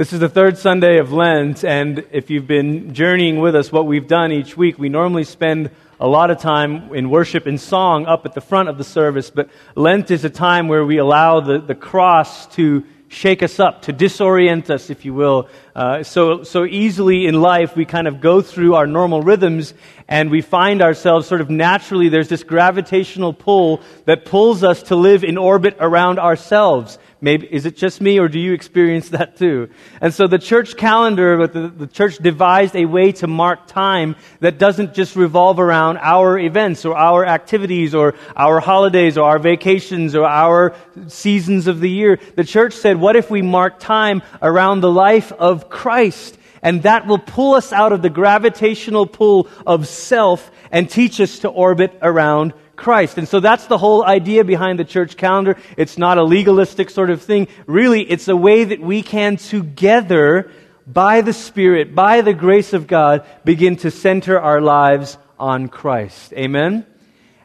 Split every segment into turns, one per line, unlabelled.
This is the third Sunday of Lent, and if you've been journeying with us, what we've done each week, we normally spend a lot of time in worship and song up at the front of the service, but Lent is a time where we allow the, the cross to shake us up, to disorient us, if you will. Uh, so, so easily in life, we kind of go through our normal rhythms and we find ourselves sort of naturally, there's this gravitational pull that pulls us to live in orbit around ourselves. Maybe, is it just me or do you experience that too? And so the church calendar, the, the church devised a way to mark time that doesn't just revolve around our events or our activities or our holidays or our vacations or our seasons of the year. The church said, what if we mark time around the life of Christ? And that will pull us out of the gravitational pull of self and teach us to orbit around Christ. And so that's the whole idea behind the church calendar. It's not a legalistic sort of thing. Really, it's a way that we can together, by the Spirit, by the grace of God, begin to center our lives on Christ. Amen?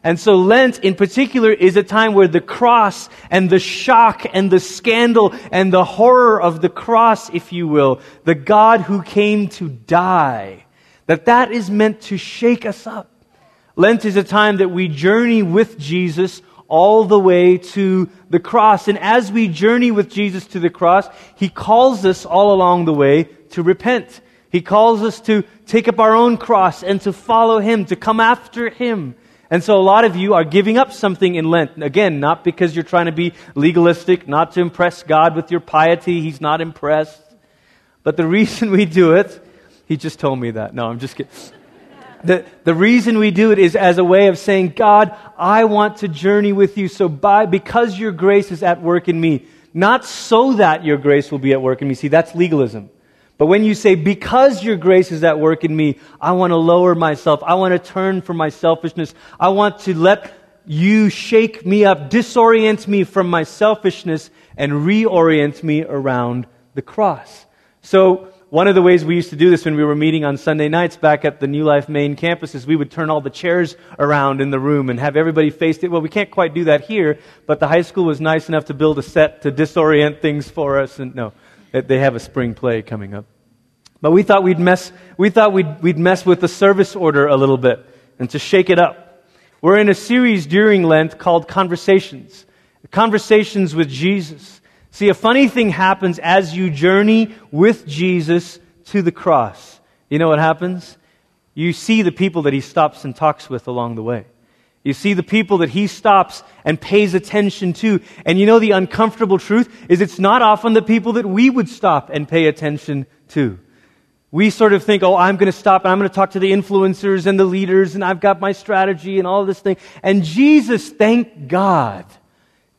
And so Lent in particular is a time where the cross and the shock and the scandal and the horror of the cross, if you will, the God who came to die, that that is meant to shake us up Lent is a time that we journey with Jesus all the way to the cross. And as we journey with Jesus to the cross, He calls us all along the way to repent. He calls us to take up our own cross and to follow Him, to come after Him. And so a lot of you are giving up something in Lent. Again, not because you're trying to be legalistic, not to impress God with your piety. He's not impressed. But the reason we do it, He just told me that. No, I'm just kidding the, the reason we do it is as a way of saying, God, I want to journey with you. So by, because your grace is at work in me, not so that your grace will be at work in me. See, that's legalism. But when you say, because your grace is at work in me, I want to lower myself. I want to turn from my selfishness. I want to let you shake me up, disorient me from my selfishness, and reorient me around the cross. So, one of the ways we used to do this when we were meeting on Sunday nights back at the New Life main campus is we would turn all the chairs around in the room and have everybody face it. Well, we can't quite do that here, but the high school was nice enough to build a set to disorient things for us. And no, they have a spring play coming up. But we thought we'd mess, we thought we'd, we'd mess with the service order a little bit and to shake it up. We're in a series during Lent called Conversations. Conversations with Jesus. See, a funny thing happens as you journey with Jesus to the cross. You know what happens? You see the people that he stops and talks with along the way. You see the people that he stops and pays attention to. And you know the uncomfortable truth is it's not often the people that we would stop and pay attention to. We sort of think, oh, I'm going to stop and I'm going to talk to the influencers and the leaders and I've got my strategy and all this thing. And Jesus, thank God,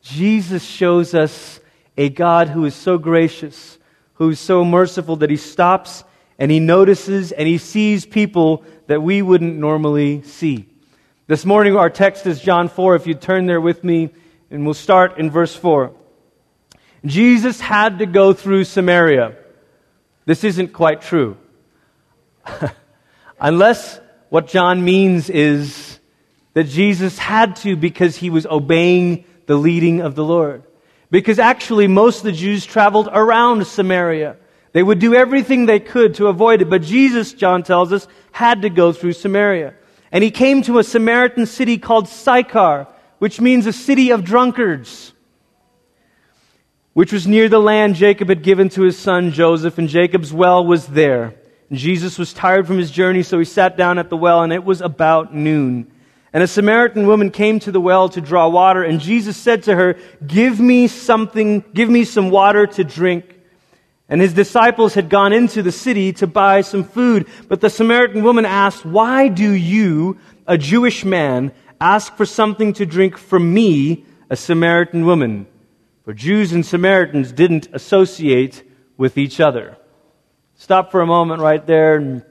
Jesus shows us a God who is so gracious, who is so merciful that he stops and he notices and he sees people that we wouldn't normally see. This morning, our text is John 4. If you turn there with me, and we'll start in verse 4. Jesus had to go through Samaria. This isn't quite true. Unless what John means is that Jesus had to because he was obeying the leading of the Lord. Because actually, most of the Jews traveled around Samaria. They would do everything they could to avoid it. But Jesus, John tells us, had to go through Samaria. And he came to a Samaritan city called Sychar, which means a city of drunkards, which was near the land Jacob had given to his son Joseph, and Jacob's well was there. And Jesus was tired from his journey, so he sat down at the well, and it was about noon. And a Samaritan woman came to the well to draw water, and Jesus said to her, Give me something, give me some water to drink. And his disciples had gone into the city to buy some food. But the Samaritan woman asked, Why do you, a Jewish man, ask for something to drink from me, a Samaritan woman? For Jews and Samaritans didn't associate with each other. Stop for a moment right there and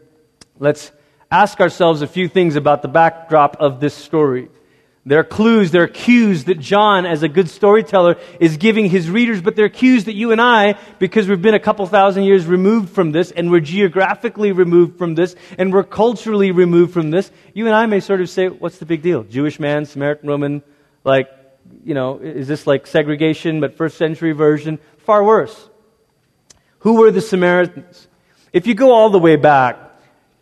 let's ask ourselves a few things about the backdrop of this story. There are clues, there are cues that John, as a good storyteller, is giving his readers, but there are cues that you and I, because we've been a couple thousand years removed from this, and we're geographically removed from this, and we're culturally removed from this, you and I may sort of say, what's the big deal? Jewish man, Samaritan woman, like, you know, is this like segregation, but first century version? Far worse. Who were the Samaritans? If you go all the way back,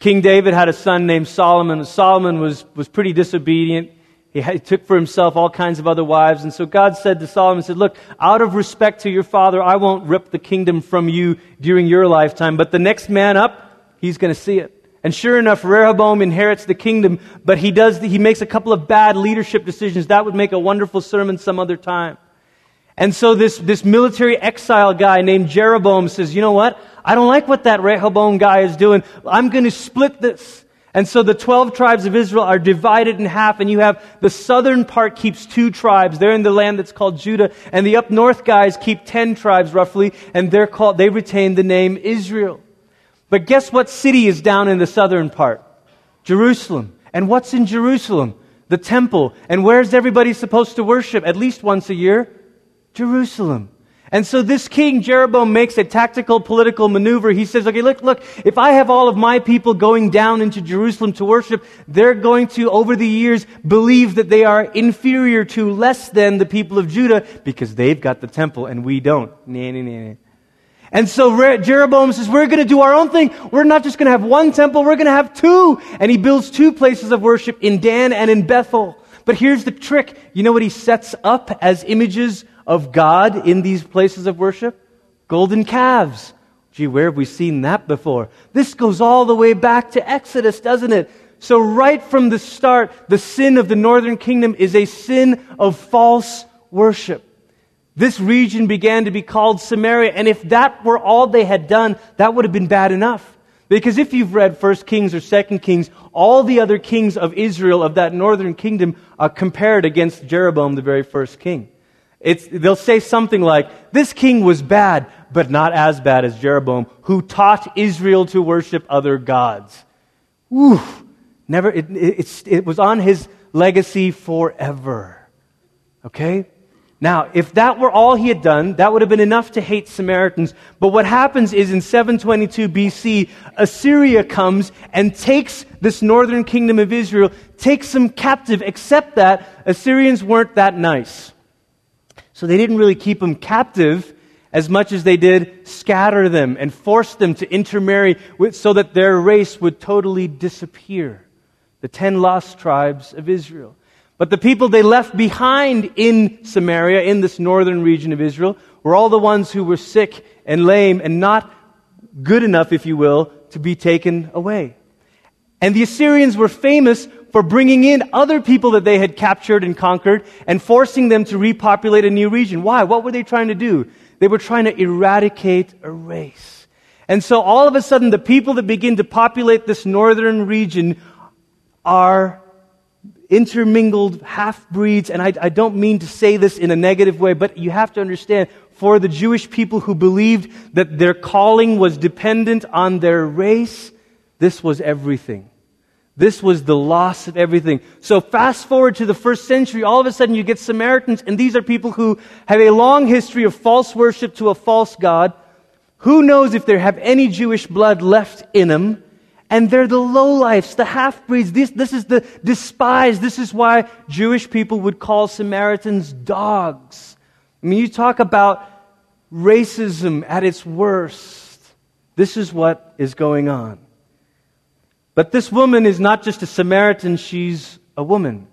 King David had a son named Solomon. Solomon was, was pretty disobedient. He, had, he took for himself all kinds of other wives. And so God said to Solomon, said, Look, out of respect to your father, I won't rip the kingdom from you during your lifetime, but the next man up, he's going to see it. And sure enough, Rehoboam inherits the kingdom, but he does, he makes a couple of bad leadership decisions. That would make a wonderful sermon some other time. And so this, this military exile guy named Jeroboam says, you know what? I don't like what that Rehoboam guy is doing. I'm going to split this. And so the 12 tribes of Israel are divided in half, and you have the southern part keeps two tribes. They're in the land that's called Judah, and the up north guys keep 10 tribes roughly, and they're called, they retain the name Israel. But guess what city is down in the southern part? Jerusalem. And what's in Jerusalem? The temple. And where's everybody supposed to worship at least once a year? Jerusalem. And so this king, Jeroboam, makes a tactical political maneuver. He says, okay, look, look, if I have all of my people going down into Jerusalem to worship, they're going to, over the years, believe that they are inferior to, less than the people of Judah because they've got the temple and we don't. Nah, nah, nah, and so Jeroboam says, We're going to do our own thing. We're not just going to have one temple, we're going to have two. And he builds two places of worship in Dan and in Bethel. But here's the trick. You know what he sets up as images of God in these places of worship? Golden calves. Gee, where have we seen that before? This goes all the way back to Exodus, doesn't it? So, right from the start, the sin of the northern kingdom is a sin of false worship. This region began to be called Samaria, and if that were all they had done, that would have been bad enough. Because if you've read 1 Kings or 2 Kings, all the other kings of Israel, of that northern kingdom, are compared against Jeroboam, the very first king. It's, they'll say something like, This king was bad, but not as bad as Jeroboam, who taught Israel to worship other gods. Whew. Never, it, it, it was on his legacy forever. Okay? Now, if that were all he had done, that would have been enough to hate Samaritans. But what happens is in 722 BC, Assyria comes and takes this northern kingdom of Israel, takes them captive, except that Assyrians weren't that nice. So they didn't really keep them captive as much as they did scatter them and force them to intermarry with, so that their race would totally disappear. The ten lost tribes of Israel. But the people they left behind in Samaria, in this northern region of Israel, were all the ones who were sick and lame and not good enough, if you will, to be taken away. And the Assyrians were famous for bringing in other people that they had captured and conquered and forcing them to repopulate a new region. Why? What were they trying to do? They were trying to eradicate a race. And so all of a sudden, the people that begin to populate this northern region are intermingled half breeds, and I, I, don't mean to say this in a negative way, but you have to understand for the Jewish people who believed that their calling was dependent on their race, this was everything. This was the loss of everything. So fast forward to the first century, all of a sudden you get Samaritans, and these are people who have a long history of false worship to a false God. Who knows if they have any Jewish blood left in them? And they're the lowlifes, the half breeds. This, this is the despised. This is why Jewish people would call Samaritans dogs. I mean, you talk about racism at its worst. This is what is going on. But this woman is not just a Samaritan, she's a woman.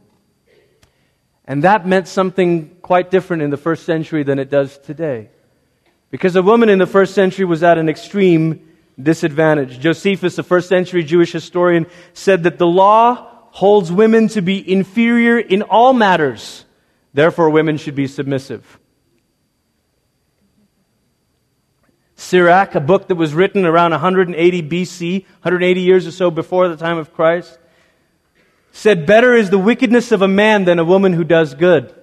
And that meant something quite different in the first century than it does today. Because a woman in the first century was at an extreme disadvantage. Josephus, a first century Jewish historian, said that the law holds women to be inferior in all matters. Therefore, women should be submissive. Sirach, a book that was written around 180 BC, 180 years or so before the time of Christ, said, Better is the wickedness of a man than a woman who does good.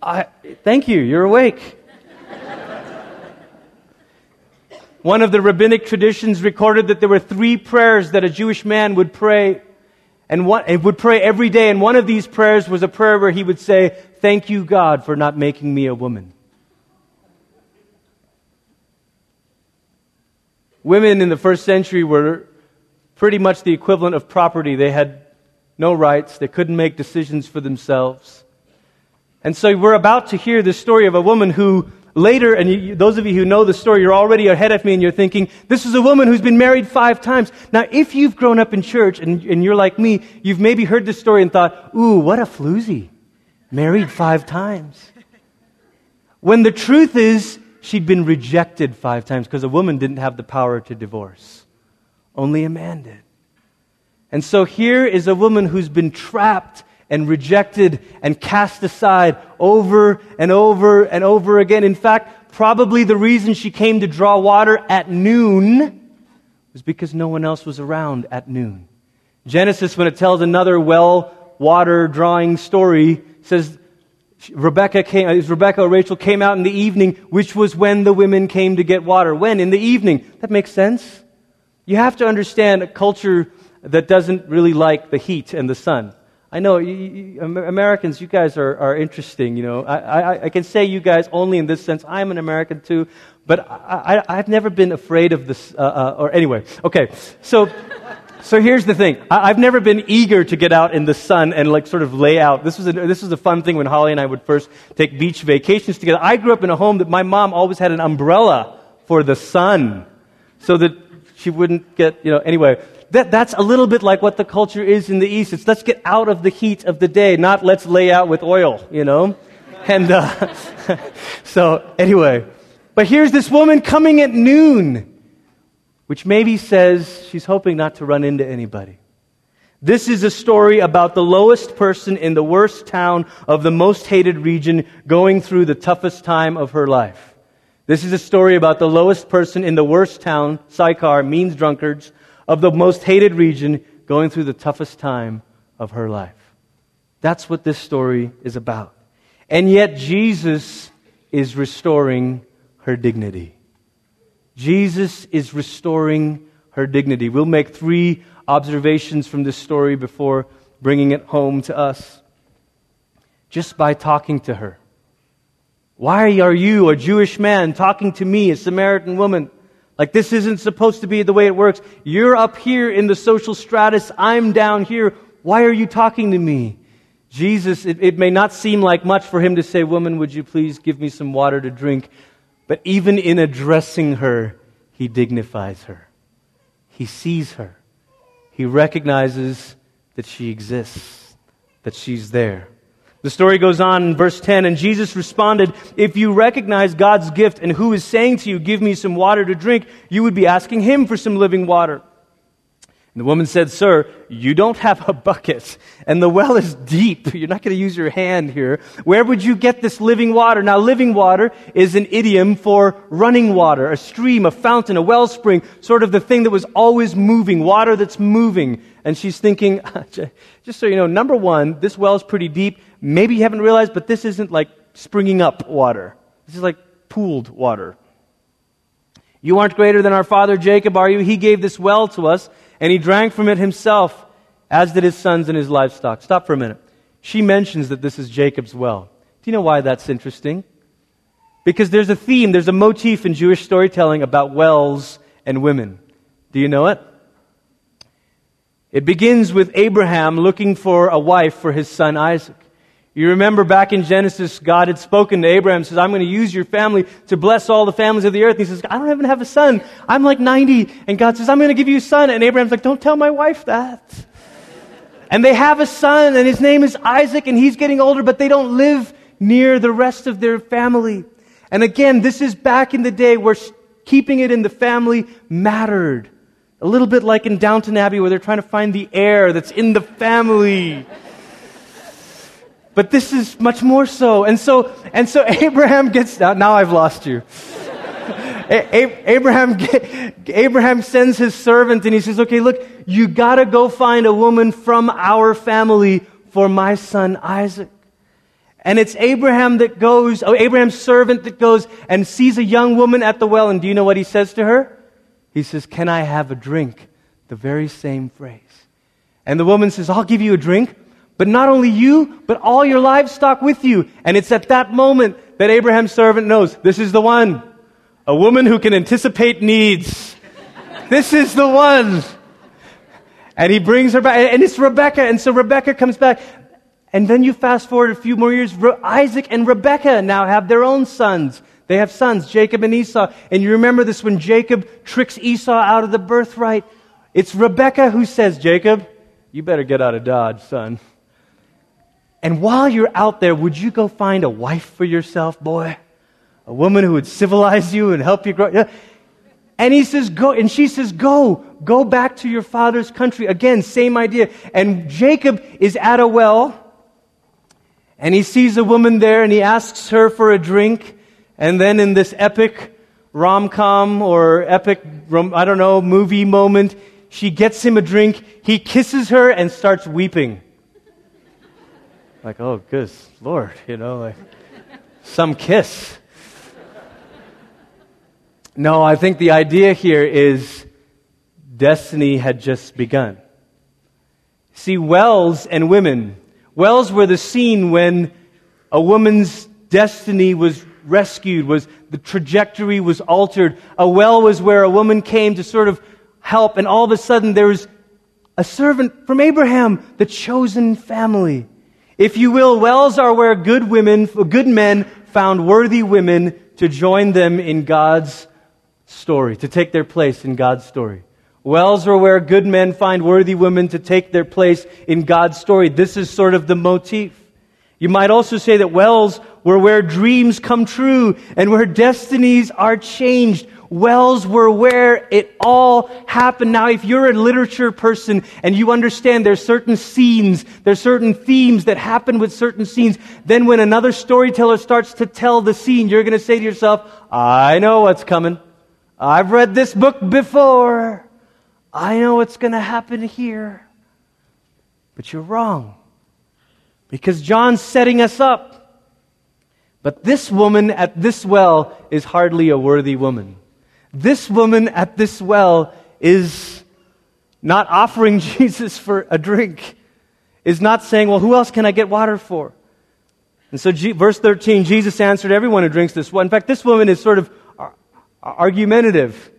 I, thank you, you're awake. One of the rabbinic traditions recorded that there were three prayers that a Jewish man would pray and one, would pray every day. And one of these prayers was a prayer where he would say, Thank you, God, for not making me a woman. Women in the first century were pretty much the equivalent of property. They had no rights, they couldn't make decisions for themselves. And so we're about to hear the story of a woman who later, and you, those of you who know the story, you're already ahead of me and you're thinking, this is a woman who's been married five times. Now, if you've grown up in church and, and you're like me, you've maybe heard this story and thought, ooh, what a floozy. Married five times. When the truth is, she'd been rejected five times because a woman didn't have the power to divorce. Only a man did. And so here is a woman who's been trapped and rejected and cast aside over and over and over again. In fact, probably the reason she came to draw water at noon was because no one else was around at noon. Genesis, when it tells another well water drawing story, says Rebecca came, Rebecca or Rachel came out in the evening, which was when the women came to get water. When? In the evening. That makes sense. You have to understand a culture that doesn't really like the heat and the sun. I know you, you, Americans, you guys are, are interesting. You know, I, I, I, can say you guys only in this sense. I'm an American too, but I, have never been afraid of this. Uh, uh, or anyway, okay. So, so here's the thing. I, have never been eager to get out in the sun and like sort of lay out. This was a, this was a fun thing when Holly and I would first take beach vacations together. I grew up in a home that my mom always had an umbrella for the sun, so that she wouldn't get you know. Anyway, that, that's a little bit like what the culture is in the East. It's let's get out of the heat of the day, not let's lay out with oil, you know? And uh, so, anyway. But here's this woman coming at noon, which maybe says she's hoping not to run into anybody. This is a story about the lowest person in the worst town of the most hated region going through the toughest time of her life. This is a story about the lowest person in the worst town, Sychar, means drunkards, of the most hated region going through the toughest time of her life. That's what this story is about. And yet, Jesus is restoring her dignity. Jesus is restoring her dignity. We'll make three observations from this story before bringing it home to us. Just by talking to her. Why are you, a Jewish man, talking to me, a Samaritan woman? Like, this isn't supposed to be the way it works. You're up here in the social stratus. I'm down here. Why are you talking to me? Jesus, it, it, may not seem like much for him to say, Woman, would you please give me some water to drink? But even in addressing her, he dignifies her. He sees her. He recognizes that she exists, that she's there. The story goes on in verse 10, and Jesus responded, If you recognize God's gift and who is saying to you, Give me some water to drink, you would be asking him for some living water. And the woman said, Sir, you don't have a bucket, and the well is deep. You're not going to use your hand here. Where would you get this living water? Now, living water is an idiom for running water, a stream, a fountain, a wellspring, sort of the thing that was always moving, water that's moving. And she's thinking, just so you know, number one, this well is pretty deep. Maybe you haven't realized, but this isn't like springing up water. This is like pooled water. You aren't greater than our father Jacob, are you? He gave this well to us, and he drank from it himself, as did his sons and his livestock. Stop for a minute. She mentions that this is Jacob's well. Do you know why that's interesting? Because there's a theme, there's a motif in Jewish storytelling about wells and women. Do you know it? It begins with Abraham looking for a wife for his son Isaac. You remember back in Genesis, God had spoken to Abraham, says, I'm going to use your family to bless all the families of the earth. And he says, I don't even have a son. I'm like 90. And God says, I'm going to give you a son. And Abraham's like, don't tell my wife that. and they have a son, and his name is Isaac, and he's getting older, but they don't live near the rest of their family. And again, this is back in the day where keeping it in the family mattered. A little bit like in Downton Abbey where they're trying to find the heir that's in the family. But this is much more so. And so, and so Abraham gets, now, I've lost you. Abraham, Abraham sends his servant and he says, okay, look, you gotta go find a woman from our family for my son Isaac. And it's Abraham that goes, oh, Abraham's servant that goes and sees a young woman at the well. And do you know what he says to her? He says, Can I have a drink? The very same phrase. And the woman says, I'll give you a drink. But not only you, but all your livestock with you. And it's at that moment that Abraham's servant knows this is the one. A woman who can anticipate needs. this is the one. And he brings her back. And it's Rebecca. And so Rebecca comes back. And then you fast forward a few more years, Isaac and Rebekah now have their own sons. They have sons, Jacob and Esau. And you remember this when Jacob tricks Esau out of the birthright. It's Rebekah who says, Jacob, you better get out of Dodge, son. And while you're out there, would you go find a wife for yourself, boy? A woman who would civilize you and help you grow? And he says, go, and she says, go, go back to your father's country. Again, same idea. And Jacob is at a well, and he sees a woman there, and he asks her for a drink. And then in this epic rom com or epic, I don't know, movie moment, she gets him a drink. He kisses her and starts weeping. Like, oh, good Lord, you know, like some kiss. No, I think the idea here is destiny had just begun. See, wells and women. Wells were the scene when a woman's destiny was rescued, was the trajectory was altered. A well was where a woman came to sort of help, and all of a sudden there was a servant from Abraham, the chosen family. If you will, wells are where good women, good men found worthy women to join them in God's story, to take their place in God's story. Wells are where good men find worthy women to take their place in God's story. This is sort of the motif. You might also say that wells were where dreams come true and where destinies are changed. Wells were where it all happened. Now, if you're a literature person and you understand there's certain scenes, there's certain themes that happen with certain scenes, then when another storyteller starts to tell the scene, you're going to say to yourself, I know what's coming. I've read this book before. I know what's going to happen here. But you're wrong. Because John's setting us up. But this woman at this well is hardly a worthy woman. This woman at this well is not offering Jesus for a drink, is not saying, Well, who else can I get water for? And so, G- verse 13, Jesus answered everyone who drinks this well. In fact, this woman is sort of argumentative.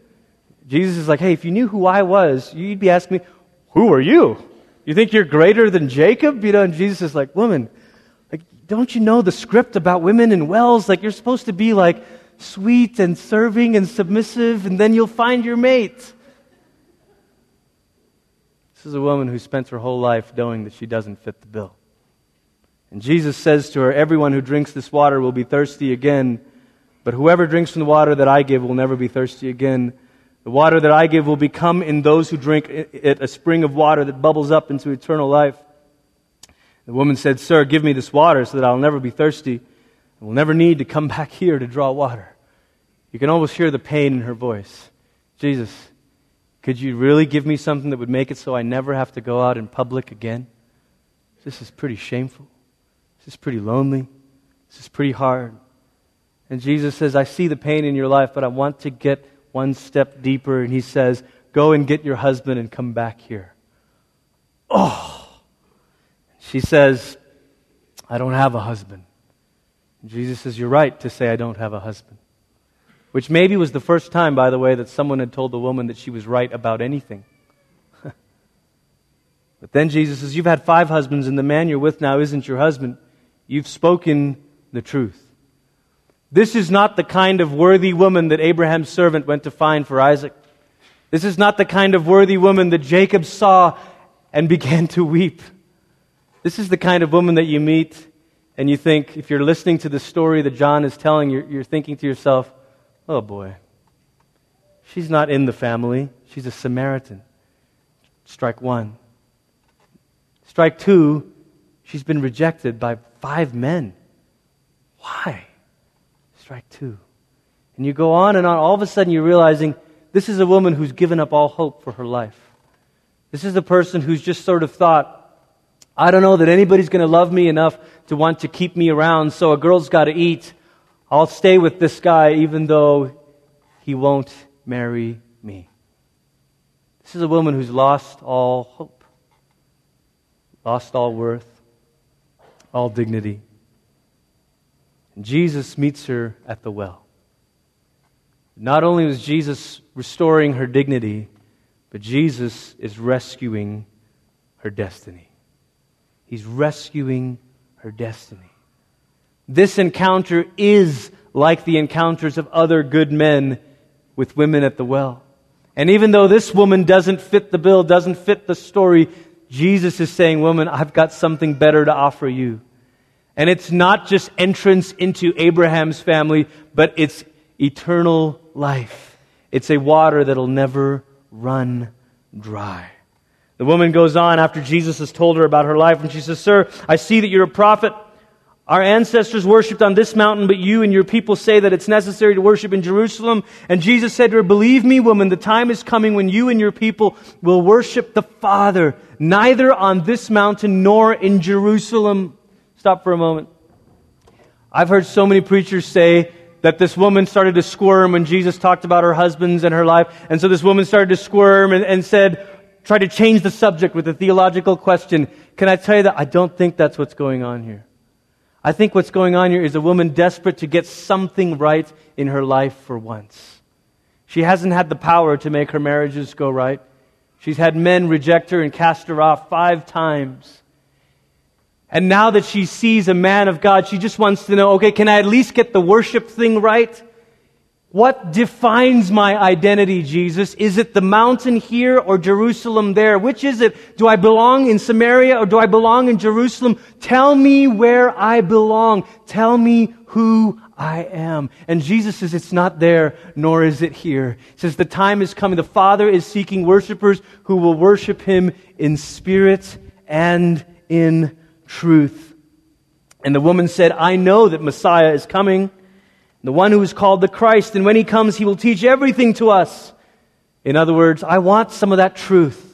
Jesus is like, hey, if you knew who I was, you'd be asking me, who are you? You think you're greater than Jacob? You know, and Jesus is like, woman, like, don't you know the script about women and wells? Like, you're supposed to be like sweet and serving and submissive, and then you'll find your mate. This is a woman who spent her whole life knowing that she doesn't fit the bill. And Jesus says to her, Everyone who drinks this water will be thirsty again. But whoever drinks from the water that I give will never be thirsty again. The water that I give will become in those who drink it a spring of water that bubbles up into eternal life. The woman said, Sir, give me this water so that I'll never be thirsty and will never need to come back here to draw water. You can almost hear the pain in her voice. Jesus, could you really give me something that would make it so I never have to go out in public again? This is pretty shameful. This is pretty lonely. This is pretty hard. And Jesus says, I see the pain in your life, but I want to get one step deeper. And he says, Go and get your husband and come back here. Oh! She says, I don't have a husband. And Jesus says, You're right to say I don't have a husband. Which maybe was the first time, by the way, that someone had told the woman that she was right about anything. but then Jesus says, You've had five husbands, and the man you're with now isn't your husband. You've spoken the truth. This is not the kind of worthy woman that Abraham's servant went to find for Isaac. This is not the kind of worthy woman that Jacob saw and began to weep. This is the kind of woman that you meet and you think, if you're listening to the story that John is telling, you're, you're thinking to yourself, oh boy, she's not in the family. She's a Samaritan. Strike one. Strike two, she's been rejected by five men. Why? strike two. And you go on and on. All of a sudden, you're realizing this is a woman who's given up all hope for her life. This is a person who's just sort of thought, I don't know that anybody's going to love me enough to want to keep me around, so a girl's got to eat. I'll stay with this guy even though he won't marry me. This is a woman who's lost all hope, lost all worth, all dignity. And Jesus meets her at the well. Not only was Jesus restoring her dignity, but Jesus is rescuing her destiny. He's rescuing her destiny. This encounter is like the encounters of other good men with women at the well. And even though this woman doesn't fit the bill, doesn't fit the story, Jesus is saying, Woman, I've got something better to offer you. And it's not just entrance into Abraham's family, but it's eternal life. It's a water that'll never run dry. The woman goes on after Jesus has told her about her life, and she says, Sir, I see that you're a prophet. Our ancestors worshipped on this mountain, but you and your people say that it's necessary to worship in Jerusalem. And Jesus said to her, Believe me, woman, the time is coming when you and your people will worship the Father, neither on this mountain nor in Jerusalem. Stop for a moment. I've heard so many preachers say that this woman started to squirm when Jesus talked about her husbands and her life. And so this woman started to squirm and, and said, try to change the subject with a theological question. Can I tell you that I don't think that's what's going on here? I think what's going on here is a woman desperate to get something right in her life for once. She hasn't had the power to make her marriages go right. She's had men reject her and cast her off five times. And now that she sees a man of God, she just wants to know, okay, can I at least get the worship thing right? What defines my identity, Jesus? Is it the mountain here or Jerusalem there? Which is it? Do I belong in Samaria or do I belong in Jerusalem? Tell me where I belong. Tell me who I am. And Jesus says it's not there, nor is it here. He says the time is coming. The Father is seeking worshipers who will worship Him in spirit and in truth. And the woman said, I know that Messiah is coming the one who is called the Christ, and when he comes, he will teach everything to us. In other words, I want some of that truth.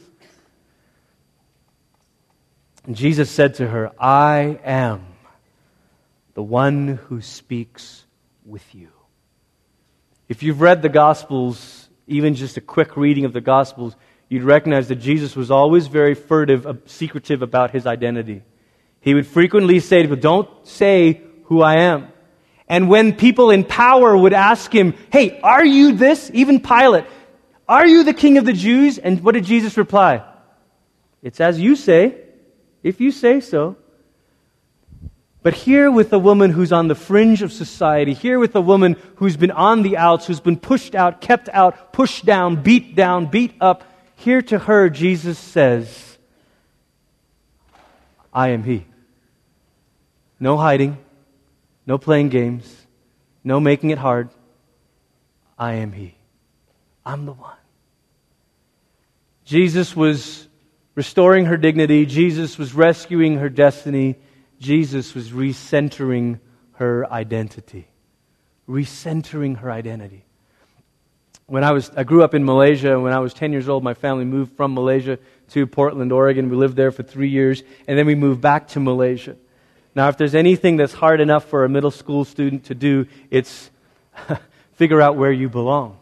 And Jesus said to her, I am the one who speaks with you. If you've read the Gospels, even just a quick reading of the Gospels, you'd recognize that Jesus was always very furtive, uh, secretive about his identity. He would frequently say to people, Don't say who I am. And when people in power would ask him, Hey, are you this? Even Pilate, are you the king of the Jews? And what did Jesus reply? It's as you say, if you say so. But here with a woman who's on the fringe of society, here with a woman who's been on the outs, who's been pushed out, kept out, pushed down, beat down, beat up, here to her, Jesus says, I am He. No hiding, no playing games. No making it hard. I am He. I'm the one. Jesus was restoring her dignity. Jesus was rescuing her destiny. Jesus was recentering her identity. Recentering her identity. When I, was, I grew up in Malaysia. When I was 10 years old, my family moved from Malaysia to Portland, Oregon. We lived there for three years, and then we moved back to Malaysia. Now, if there's anything that's hard enough for a middle school student to do, it's figure out where you belong.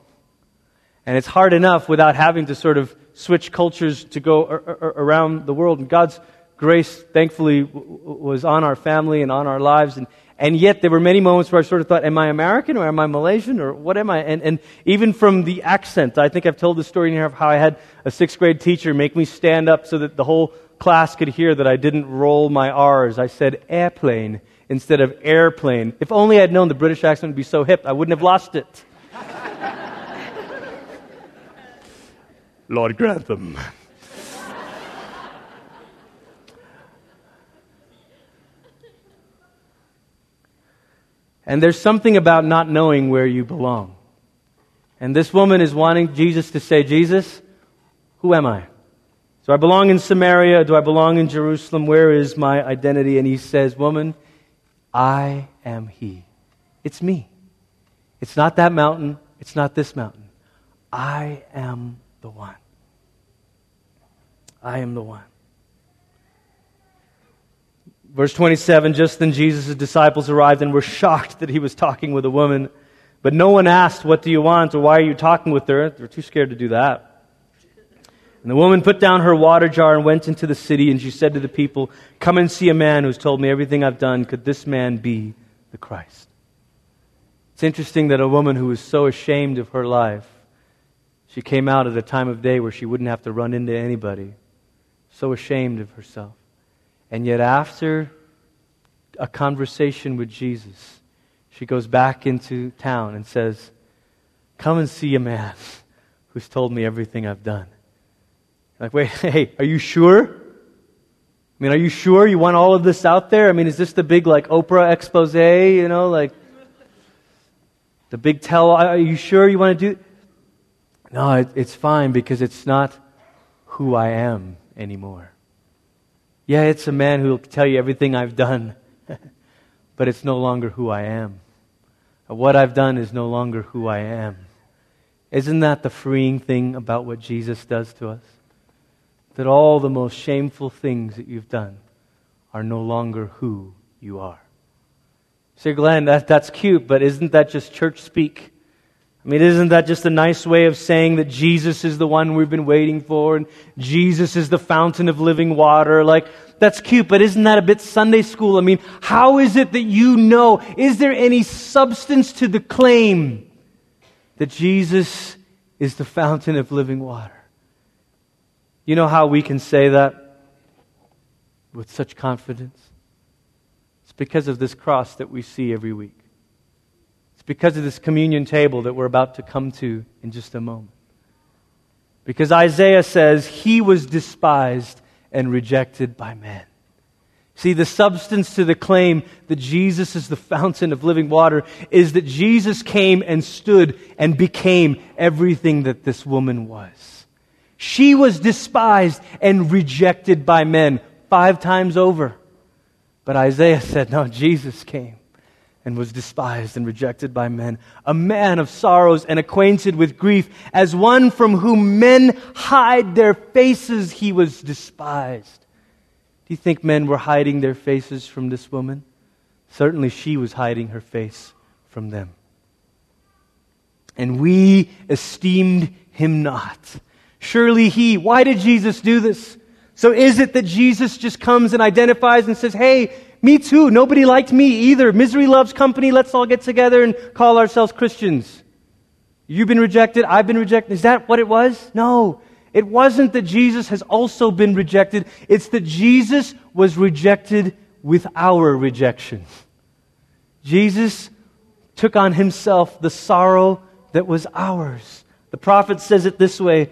And it's hard enough without having to sort of switch cultures to go around the world. And God's grace, thankfully, was on our family and on our lives. And, and yet, there were many moments where I sort of thought, am I American or am I Malaysian or what am I? And, and even from the accent, I think I've told the story here of how I had a sixth grade teacher make me stand up so that the whole class could hear that I didn't roll my R's. I said airplane instead of airplane. If only I'd known the British accent would be so hip, I wouldn't have lost it. Lord Grantham. and there's something about not knowing where you belong. And this woman is wanting Jesus to say, Jesus, who am I? Do I belong in Samaria? Do I belong in Jerusalem? Where is my identity? And he says, Woman, I am He. It's me. It's not that mountain. It's not this mountain. I am the one. I am the one. Verse 27 Just then Jesus' disciples arrived and were shocked that he was talking with a woman. But no one asked, What do you want? or Why are you talking with her? They're too scared to do that. And the woman put down her water jar and went into the city, and she said to the people, Come and see a man who's told me everything I've done. Could this man be the Christ? It's interesting that a woman who was so ashamed of her life, she came out at a time of day where she wouldn't have to run into anybody, so ashamed of herself. And yet, after a conversation with Jesus, she goes back into town and says, Come and see a man who's told me everything I've done. Like, wait, hey, are you sure? I mean, are you sure you want all of this out there? I mean, is this the big, like, Oprah expose, you know, like, the big tell? Are you sure you want to do? No, it, it's fine because it's not who I am anymore. Yeah, it's a man who will tell you everything I've done, but it's no longer who I am. What I've done is no longer who I am. Isn't that the freeing thing about what Jesus does to us? That all the most shameful things that you've done are no longer who you are. Say, Glenn, that, that's cute, but isn't that just church speak? I mean, isn't that just a nice way of saying that Jesus is the one we've been waiting for and Jesus is the fountain of living water? Like, that's cute, but isn't that a bit Sunday school? I mean, how is it that you know? Is there any substance to the claim that Jesus is the fountain of living water? You know how we can say that with such confidence? It's because of this cross that we see every week It's because of this communion table that we're about to come to in just a moment. Because Isaiah says he was despised and rejected by men. See, the substance to the claim that Jesus is the fountain of living water is that Jesus came and stood and became everything that this woman was. She was despised and rejected by men five times over. But Isaiah said, no, Jesus came and was despised and rejected by men, a man of sorrows and acquainted with grief, as one from whom men hide their faces, he was despised. Do you think men were hiding their faces from this woman? Certainly she was hiding her face from them. And we esteemed him not. Surely he, why did Jesus do this? So is it that Jesus just comes and identifies and says, hey, me too. Nobody liked me either. Misery loves company. Let's all get together and call ourselves Christians. You've been rejected. I've been rejected. Is that what it was? No. It wasn't that Jesus has also been rejected. It's that Jesus was rejected with our rejection. Jesus took on himself the sorrow that was ours. The prophet says it this way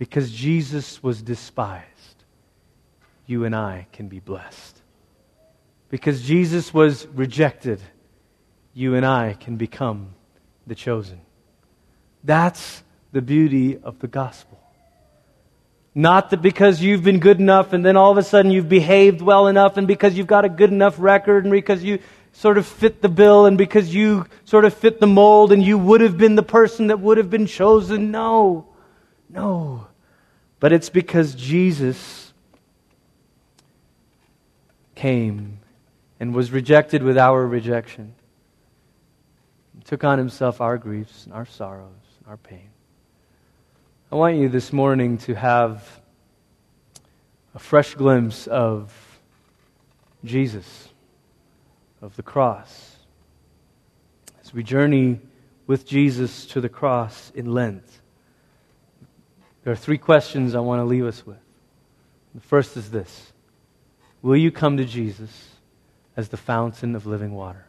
Because Jesus was despised, you and I can be blessed. Because Jesus was rejected, you and I can become the chosen. That's the beauty of the gospel. Not that because you've been good enough and then all of a sudden you've behaved well enough and because you've got a good enough record and because you sort of fit the bill and because you sort of fit the mold and you would have been the person that would have been chosen. No. No. But it's because Jesus came and was rejected with our rejection. He took on himself our griefs and our sorrows and our pain. I want you this morning to have a fresh glimpse of Jesus, of the cross. As we journey with Jesus to the cross in Lent, there are three questions I want to leave us with. The first is this Will you come to Jesus? as the fountain of living water?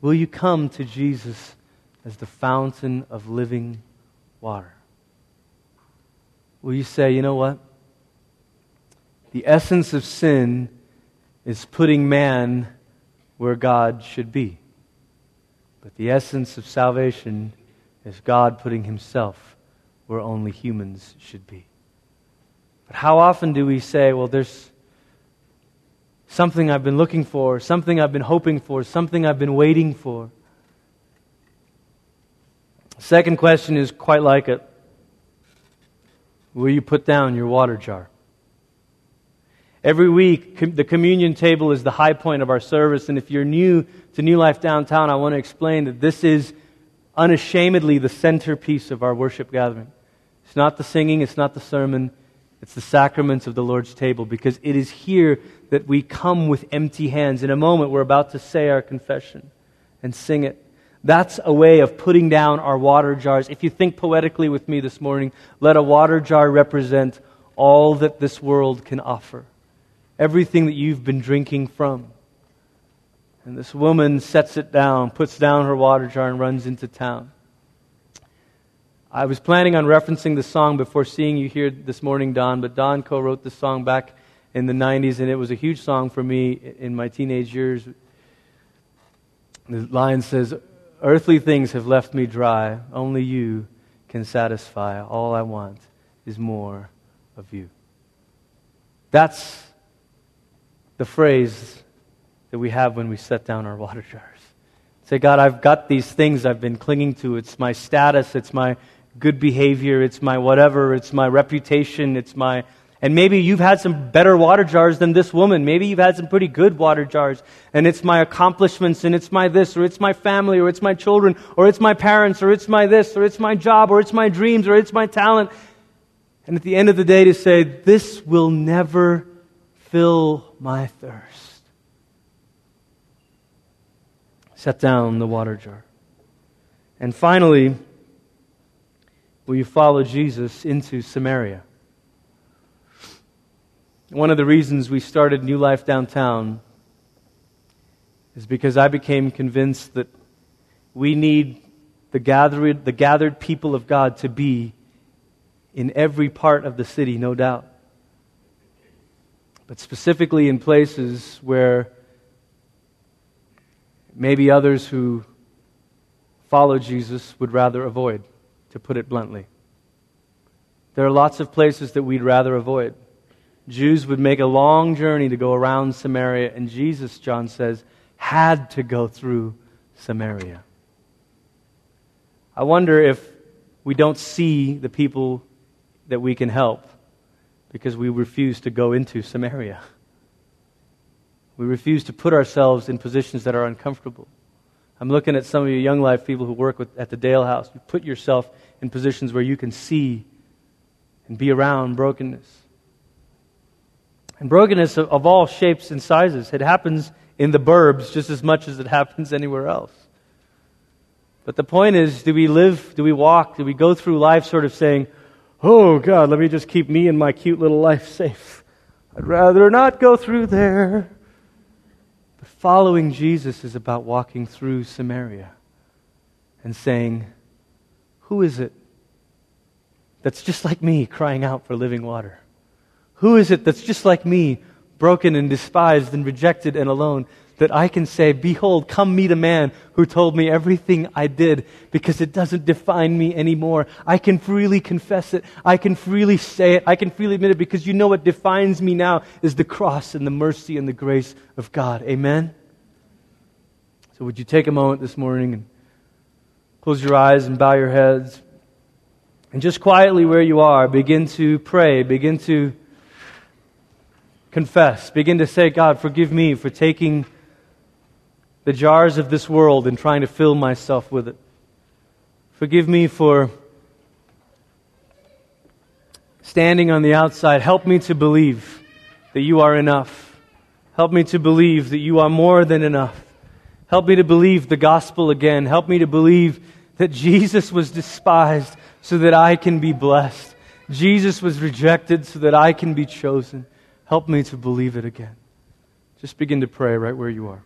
Will you come to Jesus as the fountain of living water? Will you say, you know what? The essence of sin is putting man where God should be. But the essence of salvation is God putting himself where only humans should be. But how often do we say, well, there's, something I've been looking for, something I've been hoping for, something I've been waiting for. Second question is quite like it Will you put down your water jar? Every week, com- the communion table is the high point of our service. And if you're new to New Life Downtown, I want to explain that this is unashamedly the centerpiece of our worship gathering. It's not the singing, it's not the sermon, it's the sacraments of the Lord's table because it is here that we come with empty hands. In a moment, we're about to say our confession and sing it. That's a way of putting down our water jars. If you think poetically with me this morning, let a water jar represent all that this world can offer, everything that you've been drinking from. And this woman sets it down, puts down her water jar, and runs into town. I was planning on referencing the song before seeing you here this morning, Don, but Don co wrote this song back in the 90s, and it was a huge song for me in my teenage years. The line says, Earthly things have left me dry. Only you can satisfy. All I want is more of you. That's the phrase that we have when we set down our water jars. Say, God, I've got these things I've been clinging to. It's my status, it's my good behavior, it's my whatever, it's my reputation, it's my and maybe you've had some better water jars than this woman. Maybe you've had some pretty good water jars. And it's my accomplishments, and it's my this, or it's my family, or it's my children, or it's my parents, or it's my this, or it's my job, or it's my dreams, or it's my talent. And at the end of the day, to say, this will never fill my thirst. Set down the water jar. And finally, will you follow Jesus into Samaria? One of the reasons we started New Life Downtown is because I became convinced that we need the gathered, the gathered people of God to be in every part of the city, no doubt. But specifically in places where maybe others who follow Jesus would rather avoid, to put it bluntly. There are lots of places that we'd rather avoid. Jews would make a long journey to go around Samaria, and Jesus, John says, had to go through Samaria. I wonder if we don't see the people that we can help because we refuse to go into Samaria. We refuse to put ourselves in positions that are uncomfortable. I'm looking at some of you young life people who work with, at the Dale House. You put yourself in positions where you can see and be around brokenness. And brokenness of, of all shapes and sizes. It happens in the burbs just as much as it happens anywhere else. But the point is do we live, do we walk, do we go through life sort of saying, oh God, let me just keep me and my cute little life safe? I'd rather not go through there. But following Jesus is about walking through Samaria and saying, Who is it that's just like me crying out for living water? Who is it that's just like me, broken and despised and rejected and alone, that I can say, Behold, come meet a man who told me everything I did because it doesn't define me anymore. I can freely confess it. I can freely say it. I can freely admit it because you know what defines me now is the cross and the mercy and the grace of God. Amen? So, would you take a moment this morning and close your eyes and bow your heads? And just quietly where you are, begin to pray, begin to confess. Begin to say, God, forgive me for taking the jars of this world and trying to fill myself with it. Forgive me for standing on the outside. Help me to believe that you are enough. Help me to believe that you are more than enough. Help me to believe the gospel again. Help me to believe that Jesus was despised so that I can be blessed. Jesus was rejected so that I can be chosen. Help me to believe it again. Just begin to pray right where you are.